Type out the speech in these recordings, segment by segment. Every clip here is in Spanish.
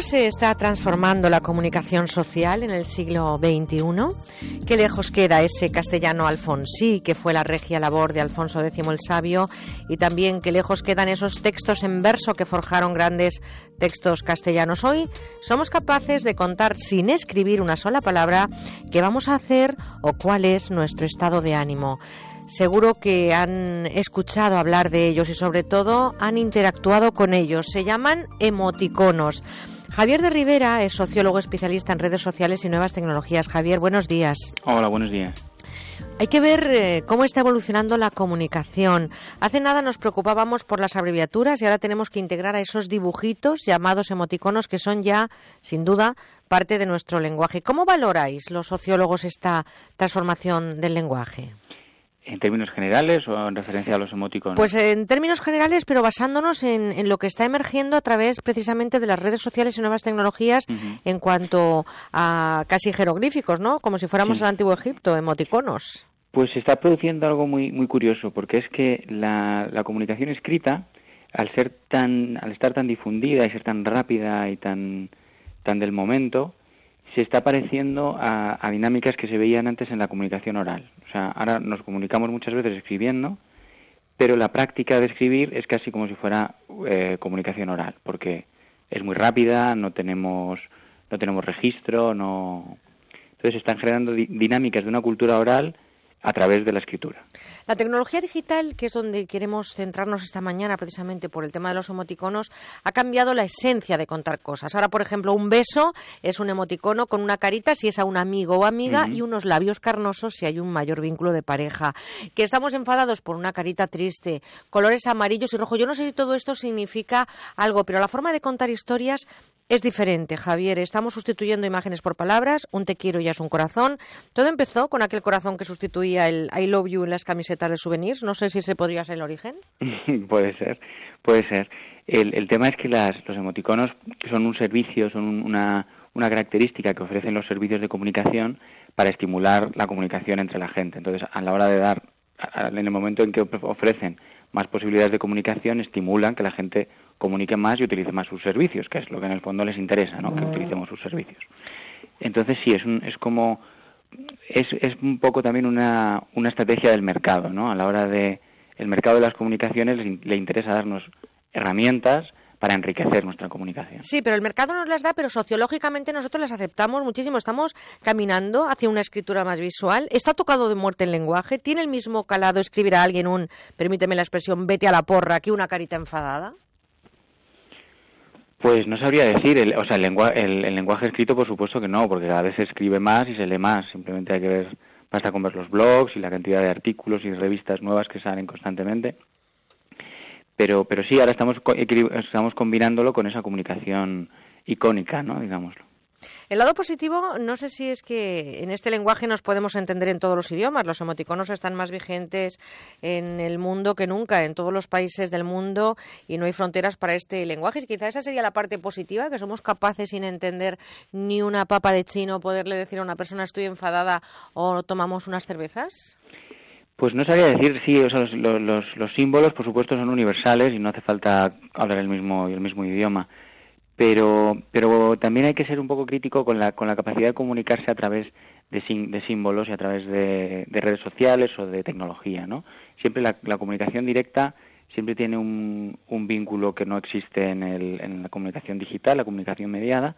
¿Cómo se está transformando la comunicación social en el siglo XXI? ¿Qué lejos queda ese castellano alfonsí que fue la regia labor de Alfonso X el Sabio? Y también qué lejos quedan esos textos en verso que forjaron grandes textos castellanos. Hoy somos capaces de contar sin escribir una sola palabra qué vamos a hacer o cuál es nuestro estado de ánimo. Seguro que han escuchado hablar de ellos y sobre todo han interactuado con ellos. Se llaman emoticonos. Javier de Rivera es sociólogo especialista en redes sociales y nuevas tecnologías. Javier, buenos días. Hola, buenos días. Hay que ver eh, cómo está evolucionando la comunicación. Hace nada nos preocupábamos por las abreviaturas y ahora tenemos que integrar a esos dibujitos llamados emoticonos que son ya, sin duda, parte de nuestro lenguaje. ¿Cómo valoráis los sociólogos esta transformación del lenguaje? ¿En términos generales o en referencia a los emoticonos? Pues en términos generales, pero basándonos en, lo que está emergiendo a través precisamente de las redes sociales y nuevas tecnologías en cuanto a casi jeroglíficos, ¿no? Como si fuéramos al antiguo Egipto, emoticonos. Pues se está produciendo algo muy muy curioso, porque es que la, la comunicación escrita, al ser tan, al estar tan difundida y ser tan rápida y tan, tan del momento, se está pareciendo a, dinámicas que se veían antes en la comunicación oral. O sea, ahora nos comunicamos muchas veces escribiendo, pero la práctica de escribir es casi como si fuera eh, comunicación oral, porque es muy rápida, no tenemos, no tenemos registro, no. Entonces se están generando dinámicas de una cultura oral a través de la escritura. La tecnología digital, que es donde queremos centrarnos esta mañana precisamente por el tema de los emoticonos, ha cambiado la esencia de contar cosas. Ahora, por ejemplo, un beso es un emoticono con una carita si es a un amigo o amiga y unos labios carnosos si hay un mayor vínculo de pareja. Que estamos enfadados por una carita triste, colores amarillos y rojos. Yo no sé si todo esto significa algo, pero la forma de contar historias es diferente, Javier. Estamos sustituyendo imágenes por palabras. Un te quiero ya es un corazón. Todo empezó con aquel corazón que sustituía el I love you en las camisetas de souvenirs. No sé si ese podría ser el origen. puede ser, puede ser. El, tema es que las, los emoticonos son un servicio, son una, una característica que ofrecen los servicios de comunicación para estimular la comunicación entre la gente. Entonces, a la hora de dar, en el momento en que ofrecen más posibilidades de comunicación, estimulan que la gente comunique más y utilice más sus servicios, que es lo que en el fondo les interesa, ¿no? Que utilicemos sus servicios. Entonces sí, es, es como es, es un poco también una, una estrategia del mercado, ¿no? A la hora de el mercado de las comunicaciones le interesa darnos herramientas para enriquecer nuestra comunicación. Sí, pero el mercado nos las da, pero sociológicamente nosotros las aceptamos muchísimo. Estamos caminando hacia una escritura más visual. ¿Está tocado de muerte el lenguaje? ¿Tiene el mismo calado escribir a alguien un, permíteme la expresión, vete a la porra, que una carita enfadada? Pues no sabría decir, el, o sea, el, el, lenguaje escrito por supuesto que no, porque cada vez se escribe más y se lee más, simplemente hay que ver, basta con ver los blogs y la cantidad de artículos y revistas nuevas que salen constantemente. Pero, pero sí, ahora estamos, estamos combinándolo con esa comunicación icónica, ¿no? Digámoslo. El lado positivo, no sé si es que en este lenguaje nos podemos entender en todos los idiomas. Los emoticonos están más vigentes en el mundo que nunca, en todos los países del mundo, y no hay fronteras para este lenguaje. Y quizá esa sería la parte positiva, que somos capaces, sin entender ni una papa de chino, poderle decir a una persona estoy enfadada o tomamos unas cervezas. Pues no sabría decir, sí, los, símbolos, por supuesto, son universales y no hace falta hablar el mismo, el mismo idioma. Pero, pero también hay que ser un poco crítico con la, con la capacidad de comunicarse a través de, de símbolos y a través de, redes sociales o de tecnología, ¿no? Siempre la, comunicación directa siempre tiene un, un vínculo que no existe en, el, en la comunicación digital, la comunicación mediada,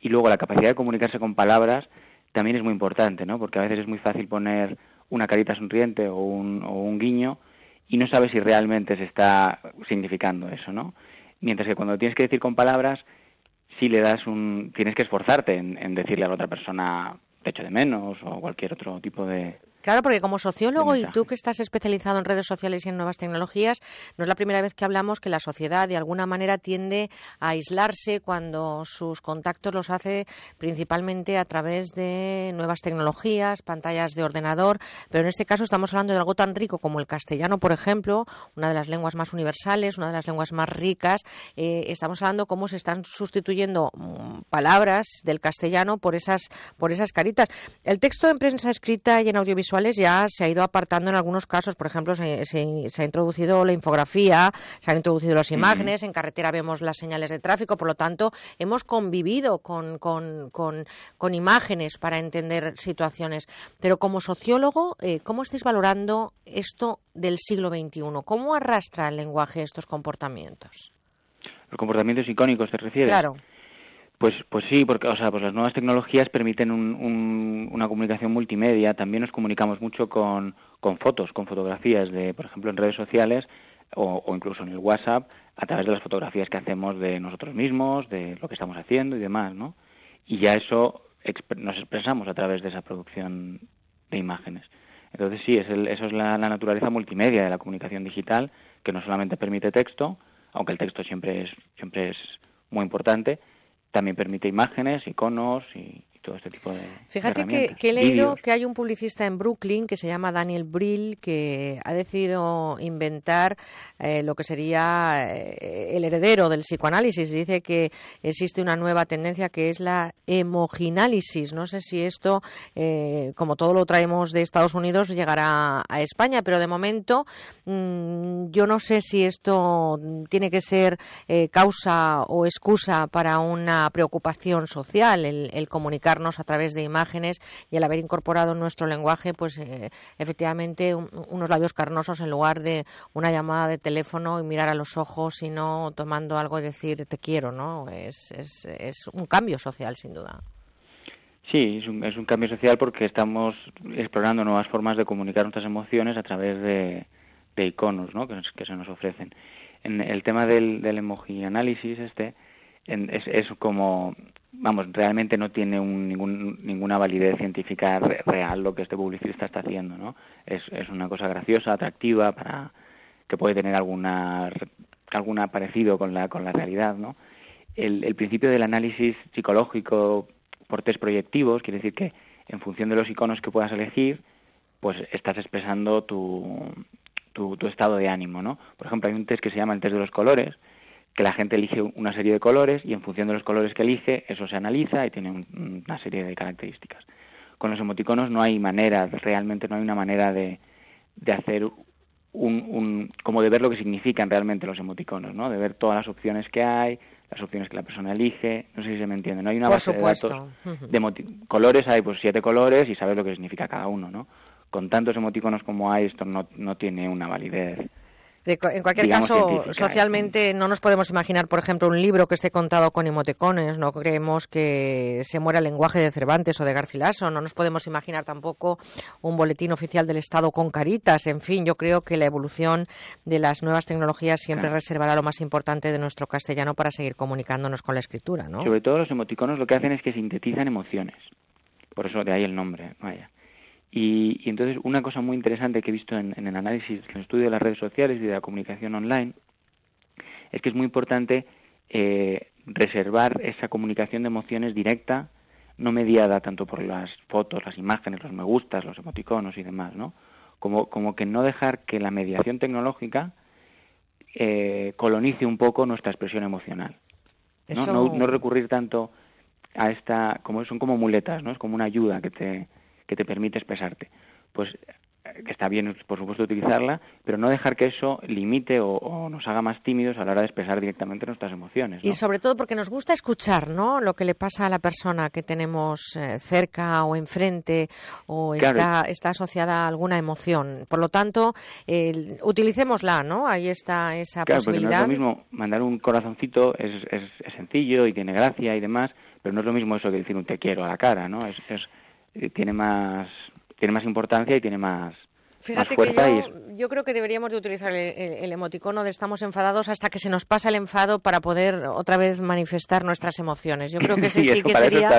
y luego la capacidad de comunicarse con palabras también es muy importante, ¿no? Porque a veces es muy fácil poner una carita sonriente o un, o un guiño y no sabes si realmente se está significando eso, ¿no? Mientras que cuando tienes que decir con palabras, sí le das un, tienes que esforzarte en, en decirle a la otra persona te echo de menos o cualquier otro tipo de, Claro, porque como sociólogo y tú que estás especializado en redes sociales y en nuevas tecnologías, no es la primera vez que hablamos que la sociedad de alguna manera tiende a aislarse cuando sus contactos los hace principalmente a través de nuevas tecnologías, pantallas de ordenador, pero en este caso estamos hablando de algo tan rico como el castellano, por ejemplo, una de las lenguas más universales, una de las lenguas más ricas. Eh, estamos hablando cómo se están sustituyendo mm, palabras del castellano por esas, por esas caritas. El texto en prensa escrita y en ya se ha ido apartando en algunos casos. Por ejemplo, se, ha introducido la infografía, se han introducido las imágenes, en carretera vemos las señales de tráfico, por lo tanto, hemos convivido con, con, con, imágenes para entender situaciones. Pero como sociólogo, eh, ¿cómo estáis valorando esto del siglo XXI? ¿Cómo arrastra el lenguaje estos comportamientos? ¿Los comportamientos icónicos te refieres? Claro. Pues, pues sí, porque o sea, pues las nuevas tecnologías permiten una comunicación multimedia. También nos comunicamos mucho con, con fotos, con fotografías de, por ejemplo, en redes sociales o, o, incluso en el WhatsApp a través de las fotografías que hacemos de nosotros mismos, de lo que estamos haciendo y demás, ¿no? Y ya eso nos expresamos a través de esa producción de imágenes. Entonces sí, es eso es la, naturaleza multimedia de la comunicación digital, que no solamente permite texto, aunque el texto siempre es, siempre es muy importante, también permite imágenes, iconos y, todo este tipo de Fíjate que, he leído que hay un publicista en Brooklyn que se llama Daniel Brill que ha decidido inventar eh, lo que sería eh, el heredero del psicoanálisis. Dice que existe una nueva tendencia que es la emoginálisis. No sé si esto, eh, como todo lo traemos de Estados Unidos, llegará a España, pero de momento mm, yo no sé si esto tiene que ser causa o excusa para una preocupación social, el comunicar a través de imágenes y el haber incorporado en nuestro lenguaje, pues eh, efectivamente unos labios carnosos en lugar de una llamada de teléfono y mirar a los ojos y no tomando algo y decir te quiero, ¿no? Es, es, es un cambio social, sin duda. Sí, es un, es un cambio social porque estamos explorando nuevas formas de comunicar nuestras emociones a través de, de iconos ¿no? que, que se nos ofrecen. En el tema del, del emoji análisis este, es, es como vamos, realmente no tiene ningún, ninguna validez científica real lo que este publicista está haciendo, ¿no? Es, es una cosa graciosa, atractiva, para que puede tener alguna algún parecido con la, con la realidad, ¿no? El, principio del análisis psicológico por test proyectivos quiere decir que en función de los iconos que puedas elegir, pues estás expresando tu, tu, tu estado de ánimo, ¿no? Por ejemplo, hay un test que se llama el test de los colores, que la gente elige una serie de colores y en función de los colores que elige, eso se analiza y tiene una serie de características. Con los emoticonos no hay manera, realmente no hay una manera de, de hacer un, un, como de ver lo que significan realmente los emoticonos, ¿no? De ver todas las opciones que hay, las opciones que la persona elige, no sé si se me entiende, no hay una base de datos de colores, hay pues siete colores y sabes lo que significa cada uno, ¿no? Con tantos emoticonos como hay, esto no, no tiene una validez en cualquier caso, socialmente no nos podemos imaginar, por ejemplo, un libro que esté contado con emoticones. No creemos que se muera el lenguaje de Cervantes o de Garcilaso. No nos podemos imaginar tampoco un boletín oficial del Estado con caritas. En fin, yo creo que la evolución de las nuevas tecnologías siempre reservará lo más importante de nuestro castellano para seguir comunicándonos con la escritura, ¿no? Sobre todo los emoticonos lo que hacen es que sintetizan emociones. Por eso de ahí el nombre, vaya. Y, entonces una cosa muy interesante que he visto en, el análisis, en el estudio de las redes sociales y de la comunicación online, es que es muy importante eh, reservar esa comunicación de emociones directa, no mediada tanto por las fotos, las imágenes, los me gustas, los emoticonos y demás, ¿no? Como, como que no dejar que la mediación tecnológica eh, colonice un poco nuestra expresión emocional. ¿no? No, no recurrir tanto a esta, como son como muletas, ¿no? Es como una ayuda que te, que te permite expresarte. Pues que está bien, por supuesto, utilizarla, pero no dejar que eso limite o, nos haga más tímidos a la hora de expresar directamente nuestras emociones. Y sobre todo porque nos gusta escuchar, ¿no? Lo que le pasa a la persona que tenemos eh, cerca o enfrente o está, está asociada a alguna emoción. Por lo tanto, utilicémosla, ¿no? Ahí está esa claro, posibilidad. Porque no es lo mismo mandar un corazoncito, es, es, sencillo y tiene gracia y demás, pero no es lo mismo eso que decir un te quiero a la cara, ¿no? es eh, tiene más tiene más importancia y tiene más Fíjate que yo, yo, creo que deberíamos de utilizar el, emoticono de estamos enfadados hasta que se nos pasa el enfado para poder otra vez manifestar nuestras emociones. Yo creo que ese sí, que sería,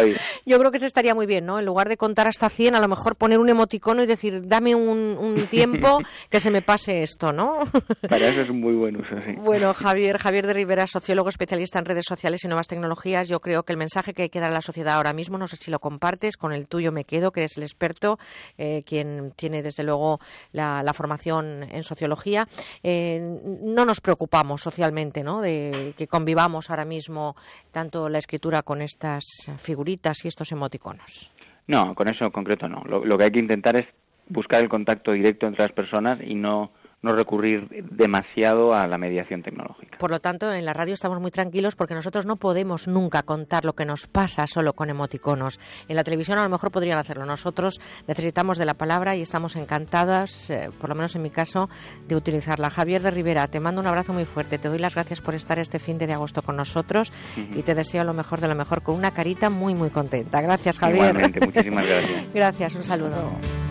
yo creo que ese estaría muy bien, ¿no? En lugar de contar hasta 100, a lo mejor poner un emoticono y decir, dame un, tiempo que se me pase esto, ¿no? Para eso es muy bueno. Bueno, Javier, Javier de Rivera, sociólogo especialista en redes sociales y nuevas tecnologías, yo creo que el mensaje que hay que dar a la sociedad ahora mismo, no sé si lo compartes, con el tuyo me quedo, que eres el experto, eh, quien tiene desde luego la, formación en sociología, eh, no nos preocupamos socialmente ¿no? de que convivamos ahora mismo tanto la escritura con estas figuritas y estos emoticonos. No, con eso en concreto no. lo que hay que intentar es buscar el contacto directo entre las personas y no no recurrir demasiado a la mediación tecnológica. Por lo tanto, en la radio estamos muy tranquilos porque nosotros no podemos nunca contar lo que nos pasa solo con emoticonos. En la televisión a lo mejor podrían hacerlo. Nosotros necesitamos de la palabra y estamos encantadas, eh, por lo menos en mi caso, de utilizarla. Javier de Rivera, te mando un abrazo muy fuerte. Te doy las gracias por estar este fin de agosto con nosotros y te deseo lo mejor de lo mejor con una carita muy, muy contenta. Gracias, Javier. Igualmente, muchísimas gracias. gracias, un saludo.